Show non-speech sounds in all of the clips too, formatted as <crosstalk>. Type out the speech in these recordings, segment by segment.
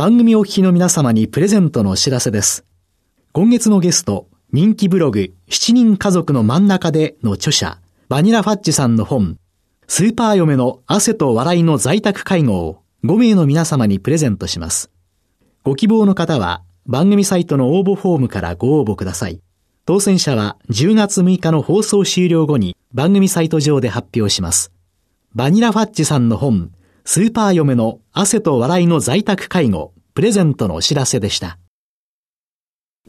番組お聞きの皆様にプレゼントのお知らせです今月のゲスト人気ブログ7人家族の真ん中での著者バニラファッジさんの本スーパー嫁の汗と笑いの在宅介護を5名の皆様にプレゼントします。ご希望の方は番組サイトの応募フォームからご応募ください。当選者は10月6日の放送終了後に番組サイト上で発表します。バニラファッジさんの本、スーパー嫁の汗と笑いの在宅介護、プレゼントのお知らせでした。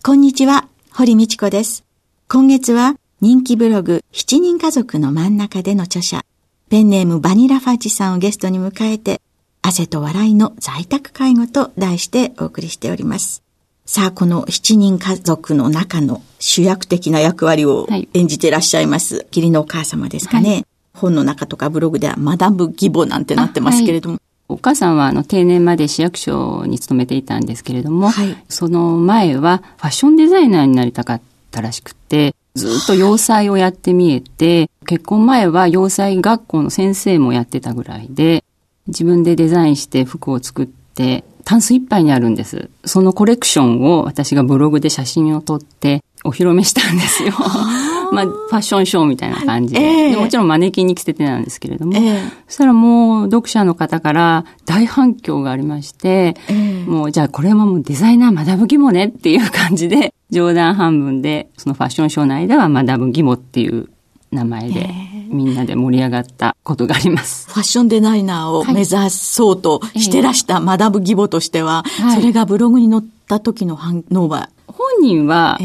こんにちは、堀道子です。今月は人気ブログ7人家族の真ん中での著者、ペンネームバニラファッジさんをゲストに迎えて、汗と笑いの在宅介護と題してお送りしております。さあ、この7人家族の中の主役的な役割を演じていらっしゃいます、はい、義理のお母様ですかね。はい、本の中とかブログではマダム義母なんてなってますけれども。お母さんはあの定年まで市役所に勤めていたんですけれども、はい、その前はファッションデザイナーになりたかったらしくて、ずっと洋裁をやってみえて、結婚前は洋裁学校の先生もやってたぐらいで、自分でデザインして服を作って、タンスいっぱいにあるんです。そのコレクションを私がブログで写真を撮ってお披露目したんですよ。<laughs> まあ、ファッションショーみたいな感じで。えー、でもちろんマネキンに着せてなんですけれども、えー、そしたらもう読者の方から大反響がありまして、えー、もうじゃあこれはもうデザイナー学ぶ義母ねっていう感じで、冗談半分で、そのファッションショーの間はマダム義母っていう名前で、みんなで盛り上がったことがあります。ファッションデザイナーを目指そうとしてらしたマダム義母としては、はい、それがブログに載った時の反応は？本人は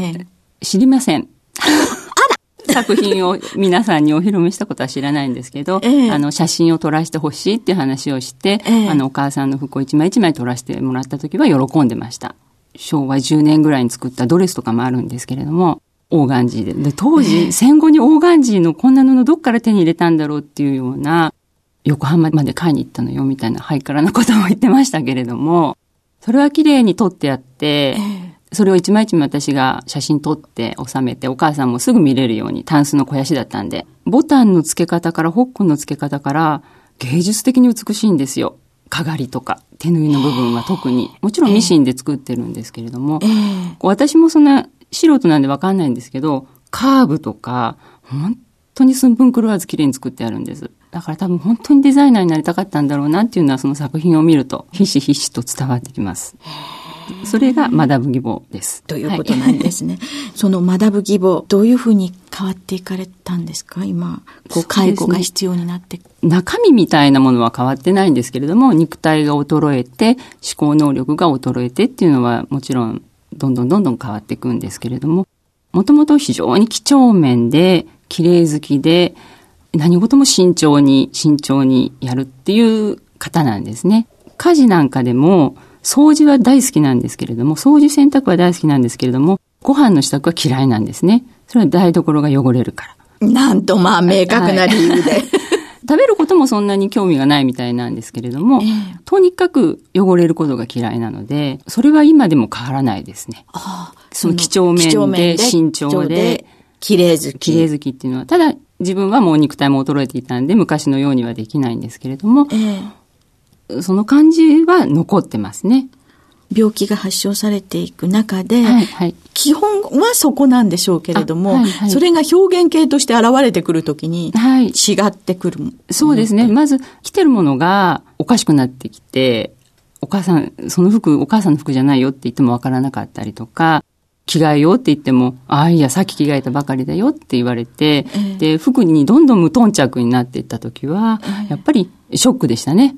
知りません。<laughs> 作品を皆さんにお披露目したことは知らないんですけど、えあの、写真を撮らせてほしいっていう話をして、えあの、お母さんの服を一枚一枚撮らせてもらった時は喜んでました。昭和10年ぐらいに作ったドレスとかもあるんですけれども、オーガンジーで。で、当時、戦後にオーガンジーのこんな布どっから手に入れたんだろうっていうような、横浜まで買いに行ったのよみたいなハイカラなことも言ってましたけれども、それは綺麗に撮ってあって、それを一枚一枚私が写真撮って収めて、お母さんもすぐ見れるように、タンスの肥やしだったんで、ボタンの付け方から、ホックの付け方から、芸術的に美しいんですよ。かがりとか、手縫いの部分は特に。もちろんミシンで作ってるんですけれども、えー、私もそんな素人なんでわかんないんですけど、カーブとか、本当に寸分狂わず綺麗に作ってあるんです。だから多分本当にデザイナーになりたかったんだろうなっていうのはその作品を見ると、ひしひしと伝わってきます。それがマダブ義母です。ということなんですね。はい、そのマダブ義母、どういうふうに変わっていかれたんですか？今、こう介護が必要になって、ね、中身みたいなものは変わってないんですけれども、肉体が衰えて、思考能力が衰えてっていうのはもちろん、どんどんどんどん変わっていくんですけれども、もともと非常に几帳面で、綺麗好きで、何事も慎重に、慎重にやるっていう方なんですね。家事なんかでも、掃除は大好きなんですけれども、掃除洗濯は大好きなんですけれども、ご飯の支度は嫌いなんですね。それは台所が汚れるから。なんとまあ明確な理由で。はい、<laughs> 食べることもそんなに興味がないみたいなんですけれども、えー、とにかく汚れることが嫌いなので、それは今でも変わらないですね。あその几帳面で、慎重で、綺麗好き。綺麗好きっていうのは、ただ自分はもう肉体も衰えていたんで、昔のようにはできないんですけれども、えーその感じは残ってますね。病気が発症されていく中で、はいはい、基本はそこなんでしょうけれども、はいはい、それが表現形として現れてくるときに、違ってくる、はい、そうですね。まず、着てるものがおかしくなってきて、お母さん、その服、お母さんの服じゃないよって言ってもわからなかったりとか、着替えようって言っても、ああ、いや、さっき着替えたばかりだよって言われて、えー、で、服にどんどん無頓着になっていったときは、えー、やっぱりショックでしたね。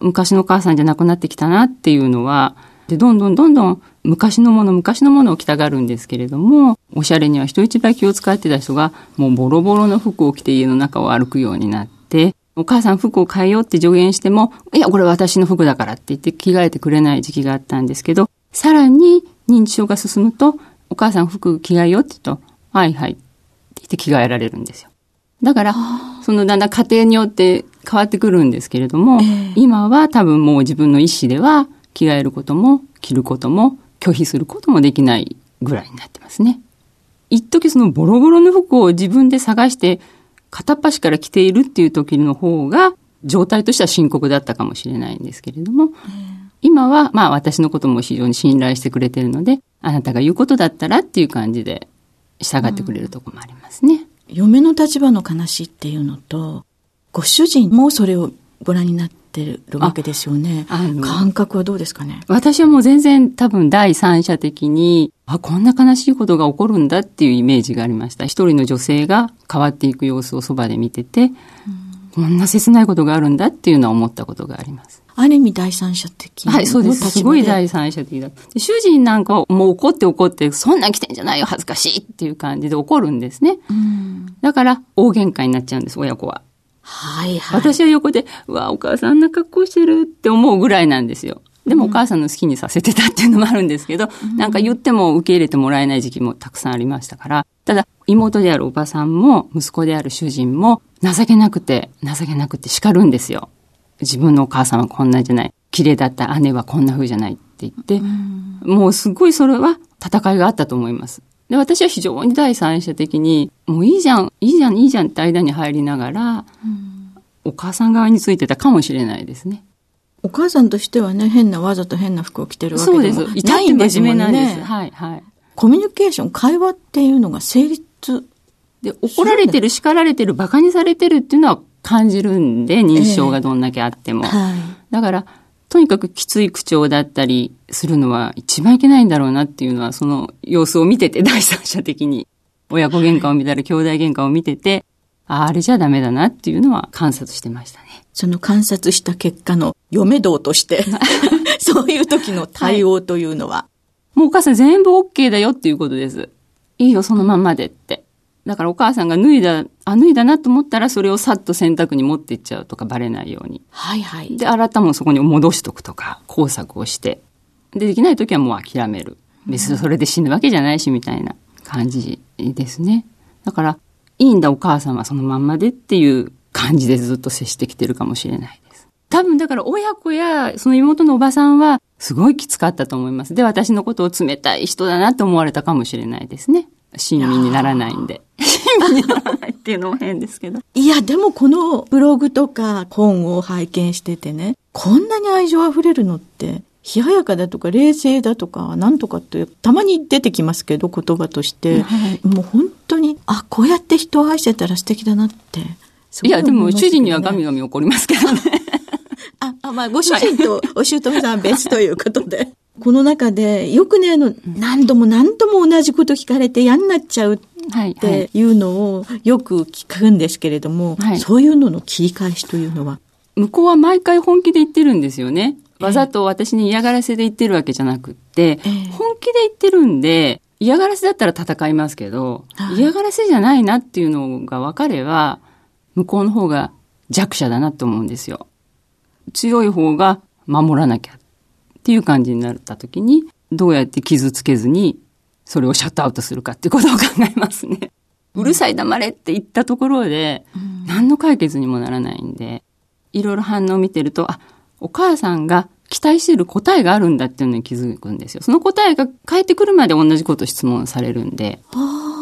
昔のお母さんじゃなくなってきたなっていうのは、で、どんどんどんどん昔のもの、昔のものを着たがるんですけれども、おしゃれには人一倍気を使ってた人が、もうボロボロの服を着て家の中を歩くようになって、お母さん服を変えようって助言しても、いや、これ私の服だからって言って着替えてくれない時期があったんですけど、さらに認知症が進むと、お母さん服着替えようって言うと、はいはいって言って着替えられるんですよ。だから、そのだんだん家庭によって変わってくるんですけれども、えー、今は多分もう自分の意思では着替えることも着ることも拒否することもできないぐらいになってますね。一時そのボロボロの服を自分で探して片っ端から着ているっていう時の方が状態としては深刻だったかもしれないんですけれども、今はまあ私のことも非常に信頼してくれてるので、あなたが言うことだったらっていう感じで従ってくれるとこもありますね。うん、嫁の立場の話っていうのと、ご主人もそれをご覧になってるわけですよね。感覚はどうですかね？私はもう全然多分第三者的に、あ、こんな悲しいことが起こるんだっていうイメージがありました。一人の女性が変わっていく様子をそばで見てて、うん、こんな切ないことがあるんだっていうのは思ったことがあります。ある意味第三者的はい、そうです。すごい第三者的だ。主人なんかもう怒って怒って、そんなん来てんじゃないよ、恥ずかしいっていう感じで怒るんですね。うん、だから、大喧嘩になっちゃうんです、親子は。はいはい。私は横で、うわ、お母さんあんな格好してるって思うぐらいなんですよ。でもお母さんの好きにさせてたっていうのもあるんですけど、うん、なんか言っても受け入れてもらえない時期もたくさんありましたから、ただ妹であるおばさんも息子である主人も情けなくて、情けなくて叱るんですよ。自分のお母さんはこんなじゃない。綺麗だった姉はこんな風じゃないって言って、うん、もうすごいそれは戦いがあったと思います。で、私は非常に第三者的に、もういいじゃん、いいじゃん、いいじゃんって間に入りながら、うん、お母さん側についてたかもしれないですね。お母さんとしてはね、変な、わざと変な服を着てるわけでもないんです。そうです。真面目なんです。はい、はい。コミュニケーション、会話っていうのが成立。で、怒られてる、叱られてる、馬鹿にされてるっていうのは感じるんで、認知症がどんだけあっても。えーはい、だから、とにかくきつい口調だったりするのは一番いけないんだろうなっていうのは、その様子を見てて、第三者的に。<laughs> 親子喧嘩を見たら、兄弟喧嘩を見てて、ああれじゃダメだなっていうのは観察してましたね。その観察した結果の嫁道としてそういう時の対応というのは、はい、もうお母さん全部 OK だよっていうことです。いいよ、そのままでって。だからお母さんが脱いだ、あ、脱いだなと思ったらそれをさっと洗濯に持っていっちゃうとかバレないように。はいはい。で、洗ったものそこに戻しとくとか、工作をして。で、できない時はもう諦める。別にそれで死ぬわけじゃないし、みたいな感じですね。だから、いいんだお母さんはそのまんまでっていう感じでずっと接してきてるかもしれないです。多分だから親子やその妹のおばさんはすごいきつかったと思います。で、私のことを冷たい人だなと思われたかもしれないですね。親身にならないんで。親身にならないっていうのも変ですけど。いや、でもこのブログとか本を拝見しててね、こんなに愛情溢れるのって、冷ややかだとか冷静だとかなんとかってたまに出てきますけど言葉として、はい、もう本当にあこうやって人を愛してたら素敵だなっていやでも主人にはガミガミ怒りますけどね。<laughs> ああまあご主人とお姑さんは別ということで。<laughs> この中で、よくね、あの、何度も何度も同じこと聞かれて嫌になっちゃうっていうのをよく聞くんですけれども、はい、そういうのの切り返しというのは？向こうは毎回本気で言ってるんですよね。わざと私に嫌がらせで言ってるわけじゃなくって、えー、本気で言ってるんで、嫌がらせだったら戦いますけど、嫌がらせじゃないなっていうのが分かれば、向こうの方が弱者だなと思うんですよ。強い方が守らなきゃっていう感じになった時に、どうやって傷つけずに、それをシャットアウトするかっていうことを考えますね。うるさい黙れって言ったところで、何の解決にもならないんで、いろいろ反応を見てると、あ、お母さんが期待している答えがあるんだっていうのに気づくんですよ。その答えが返ってくるまで同じこと質問されるんで。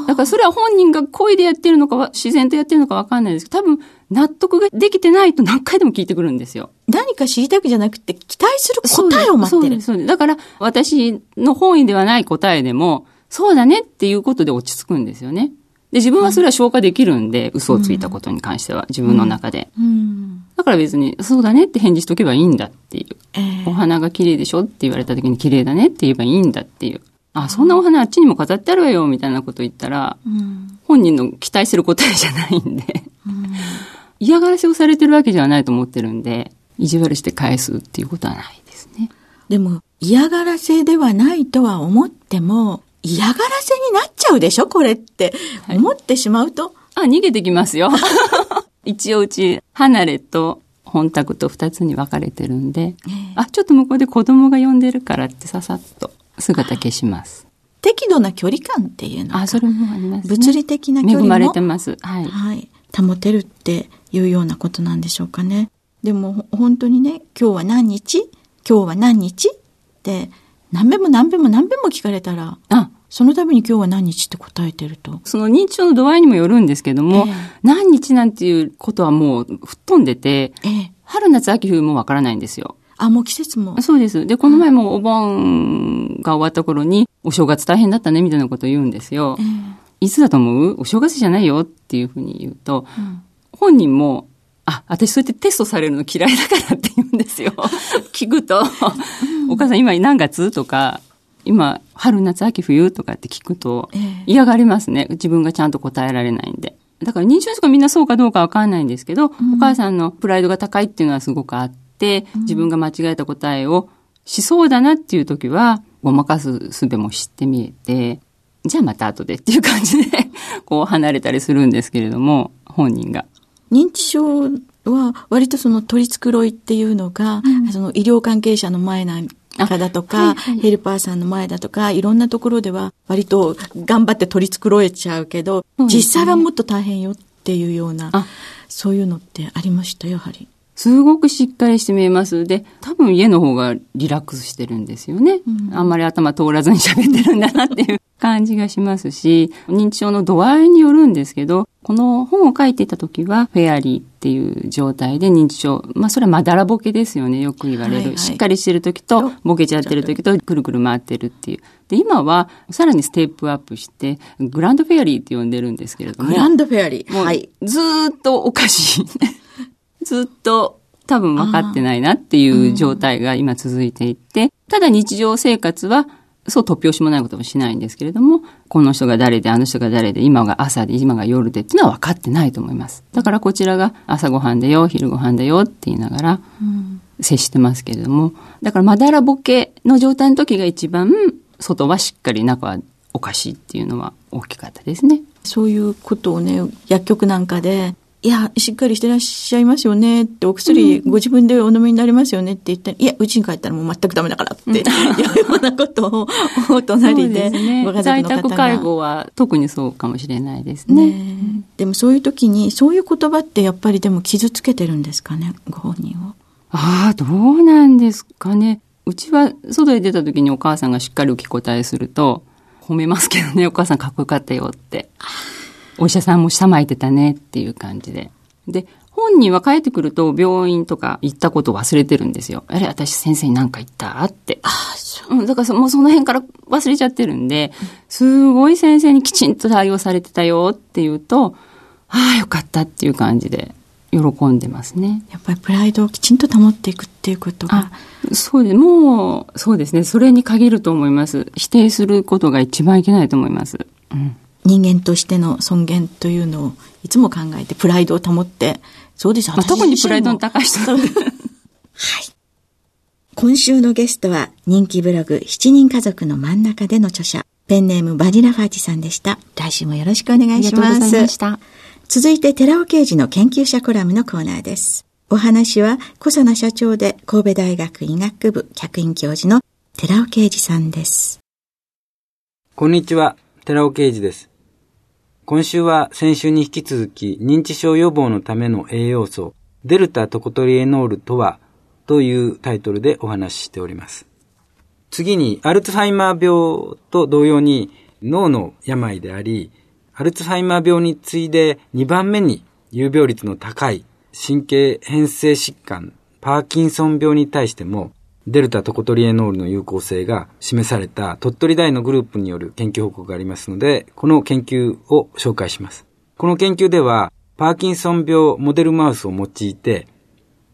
だからそれは本人が恋でやってるのか、自然とやってるのかわかんないですけど、多分納得ができてないと何回でも聞いてくるんですよ。何か知りたくじゃなくて、期待する答えを待ってる。そうです。だから、私の本意ではない答えでも、そうだねっていうことで落ち着くんですよね。で、自分はそれは消化できるんで、うん、嘘をついたことに関しては、自分の中で。うん、だから別に、そうだねって返事しとけばいいんだっていう。えー、お花が綺麗でしょって言われた時に綺麗だねって言えばいいんだっていう。あ、そんなお花あっちにも飾ってあるわよ、みたいなこと言ったら、うん、本人の期待する答えじゃないんで、うん、嫌がらせをされてるわけじゃないと思ってるんで、意地悪して返すっていうことはないですね。でも、嫌がらせではないとは思っても、嫌がらせになっちゃうでしょこれって。思ってしまうと。あ、逃げてきますよ。<laughs> 一応うち、離れと本宅と二つに分かれてるんで、えー、あ、ちょっと向こうで子供が呼んでるからってささっと姿消します。適度な距離感っていうのあ、それもあります、ね、物理的な距離も恵まれてます。はい。はい。保てるっていうようなことなんでしょうかね。でも本当にね、今日は何日？今日は何日？って何べも何べも何べも聞かれたら、あその度に今日は何日って答えてると？その認知症の度合いにもよるんですけども、えー、何日なんていうことはもう吹っ飛んでて、えー、春夏秋冬もわからないんですよ。あ、もう季節も。そうです。で、この前もお盆が終わった頃に、お正月大変だったね、みたいなことを言うんですよ。えー、いつだと思う？お正月じゃないよっていうふうに言うと、うん、本人も、あ、私そうやってテストされるの嫌いだからって言うんですよ。<laughs> 聞くと、お母さん今何月？とか、今、春、夏、秋、冬とかって聞くと、嫌がりますね。自分がちゃんと答えられないんで。だから認知症とかみんなそうかどうかわかんないんですけど、うん、お母さんのプライドが高いっていうのはすごくあって、自分が間違えた答えをしそうだなっていう時は、ごまかす術も知ってみえて、じゃあまた後でっていう感じで <laughs> こう離れたりするんですけれども、本人が。認知症は割とその取り繕いっていうのが、うん、その医療関係者の前なんかだとか、はいはい、ヘルパーさんの前だとか、いろんなところでは割と頑張って取り繕えちゃうけど、ね、実際はもっと大変よっていうような、そういうのってありましたやはり。すごくしっかりして見えます。で、多分家の方がリラックスしてるんですよね。うん、あんまり頭通らずに喋ってるんだなっていう感じがしますし、認知症の度合いによるんですけど、この本を書いていた時は、フェアリーっていう状態で認知症、まあそれはまだらぼけですよね、よく言われる。はいはい、しっかりしてる時と、ボケちゃってる時と、くるくる回ってるっていう。で、今は、さらにステップアップして、グランドフェアリーって呼んでるんですけれども。グランドフェアリー。はい。ずっとおかしい。ずっと多分分かってないなっていう状態が今続いていて、ただ日常生活はそう突拍子もないこともしないんですけれども、この人が誰で、あの人が誰で、今が朝で、今が夜でっていうのは分かってないと思います。だからこちらが朝ごはんだよ、昼ごはんだよって言いながら、接してますけれども、だからまだらぼけの状態の時が一番、外はしっかり中はおかしいっていうのは大きかったですね。そういうことをね、薬局なんかでいや、しっかりしてらっしゃいますよねって、お薬ご自分でお飲みになりますよねって言ったら、いや、うちに帰ったらもう全くダメだからって、いうようなことをお隣で <laughs> ご家族の方が、在宅介護は特にそうかもしれないですね。ねでもそういう時に、そういう言葉ってやっぱりでも傷つけてるんですかね、ご本人を。ああ、どうなんですかね。うちは外へ出た時にお母さんがしっかり受け答えすると、褒めますけどね、お母さんかっこよかったよって。お医者さんも下巻いてたねっていう感じで。で、本人は帰ってくると病院とか行ったことを忘れてるんですよ。あれ、私先生に何か言った？って。ああ、そう。うん、だからもうその辺から忘れちゃってるんで、すごい先生にきちんと対応されてたよっていうと、ああ、よかったっていう感じで喜んでますね。やっぱりプライドをきちんと保っていくっていうことが。そうです。もう、そうですね。それに限ると思います。否定することが一番いけないと思います。うん。人間としての尊厳というのをいつも考えて、プライドを保って、そうです、まあ、特にプライドの高い人。はい。今週のゲストは人気ブログ7人家族の真ん中での著者、ペンネームバニラファーチさんでした。来週もよろしくお願いします。ありがとうございました。続いて寺尾刑事の研究者コラムのコーナーです。お話は小佐奈社長で神戸大学医学部客員教授の寺尾啓二さんです。こんにちは、寺尾啓二です。今週は先週に引き続き認知症予防のための栄養素デルタトコトリエノールとはというタイトルでお話ししております。次にアルツハイマー病と同様に脳の病であり、アルツハイマー病に次いで2番目に有病率の高い神経変性疾患パーキンソン病に対してもデルタトコトリエノールの有効性が示された鳥取大のグループによる研究報告がありますので、この研究を紹介します。この研究では、パーキンソン病モデルマウスを用いて、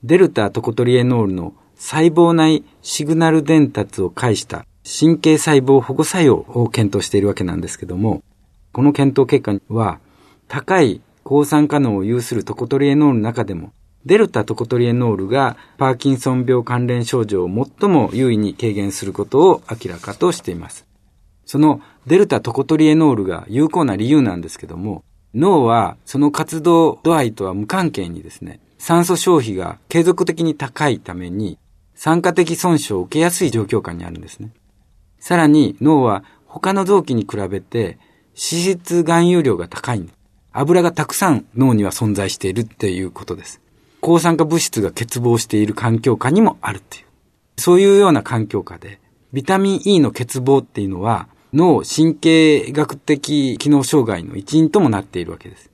デルタトコトリエノールの細胞内シグナル伝達を介した神経細胞保護作用を検討しているわけなんですけども、この検討結果は、高い抗酸化能を有するトコトリエノールの中でもデルタトコトリエノールがパーキンソン病関連症状を最も優位に軽減することを明らかとしています。そのデルタトコトリエノールが有効な理由なんですけども、脳はその活動度合いとは無関係にですね、酸素消費が継続的に高いために、酸化的損傷を受けやすい状況下にあるんですね。さらに脳は他の臓器に比べて脂質含有量が高い。油がたくさん脳には存在しているっていうことです。抗酸化物質が欠乏している環境下にもあるっていう。そういうような環境下で、ビタミン E の欠乏っていうのは脳神経学的機能障害の一因ともなっているわけです。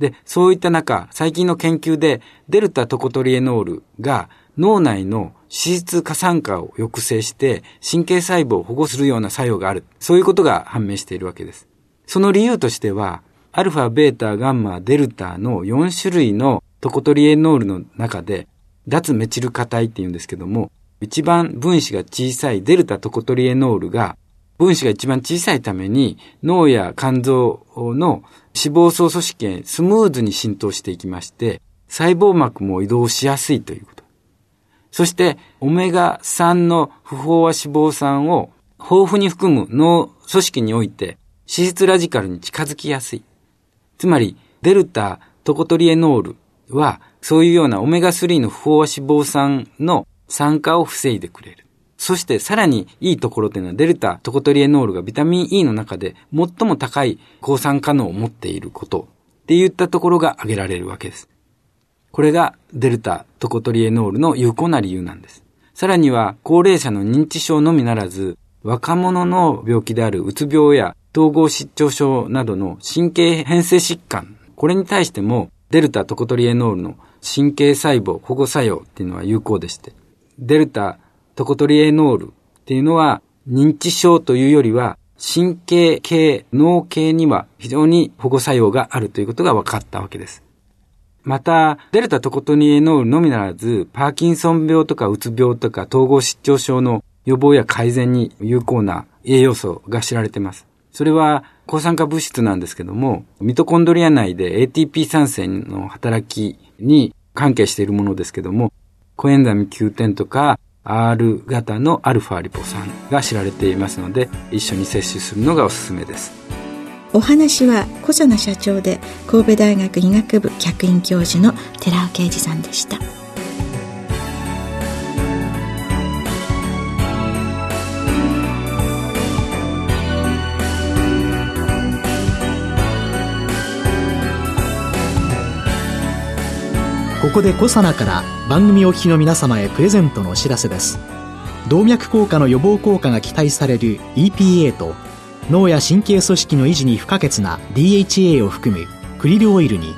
で、そういった中、最近の研究でデルタトコトリエノールが脳内の脂質過酸化を抑制して神経細胞を保護するような作用がある。そういうことが判明しているわけです。その理由としては、アルファ、ベータ、ガンマ、デルタの4種類のトコトリエノールの中で、脱メチル化体って言うんですけども、一番分子が小さいデルタトコトリエノールが、分子が一番小さいために脳や肝臓の脂肪層組織へスムーズに浸透していきまして、細胞膜も移動しやすいということ。そして、オメガ3の不飽和脂肪酸を豊富に含む脳組織において脂質ラジカルに近づきやすい。つまり、デルタトコトリエノールは、そういうようなオメガ3の不飽和脂肪酸の酸化を防いでくれる。そしてさらにいいところというのはデルタトコトリエノールがビタミン E の中で最も高い抗酸化能を持っていることっていったところが挙げられるわけです。これがデルタトコトリエノールの有効な理由なんです。さらには高齢者の認知症のみならず若者の病気であるうつ病や統合失調症などの神経変性疾患、これに対してもデルタトコトリエノールの神経細胞保護作用っていうのは有効でして、デルタトコトリエノールっていうのは認知症というよりは神経系、脳系には非常に保護作用があるということが分かったわけです。また、デルタトコトリエノールのみならず、パーキンソン病とかうつ病とか統合失調症の予防や改善に有効な栄養素が知られています。それは抗酸化物質なんですけども、ミトコンドリア内で ATP 酸性の働きに関係しているものですけども、コエンザミ Q10 とか R 型のアルファリポ酸が知られていますので一緒に摂取するのがおすすめです。お話は小佐奈社長で神戸大学医学部客員教授の寺尾啓二さんでした。ここでコサナから番組お聞きの皆様へプレゼントのお知らせです。動脈硬化の予防効果が期待される EPA と脳や神経組織の維持に不可欠な DHA を含むクリルオイルに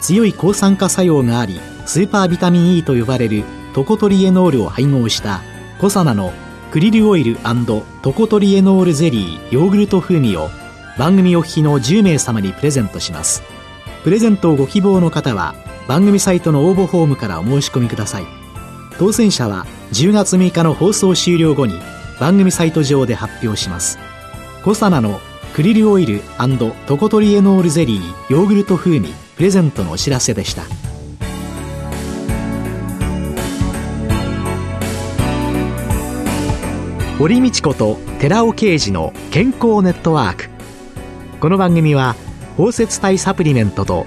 強い抗酸化作用がありスーパービタミン E と呼ばれるトコトリエノールを配合したコサナのクリルオイルトコトリエノールゼリーヨーグルト風味を番組お聞きの10名様にプレゼントします。プレゼントをご希望の方は番組サイトの応募フォームからお申し込みください。当選者は10月6日の放送終了後に番組サイト上で発表します。コサナのクリルオイルトコトリエノールゼリーヨーグルト風味プレゼントのお知らせでした。堀道子と寺尾啓二の健康ネットワーク。この番組は包摂体サプリメントと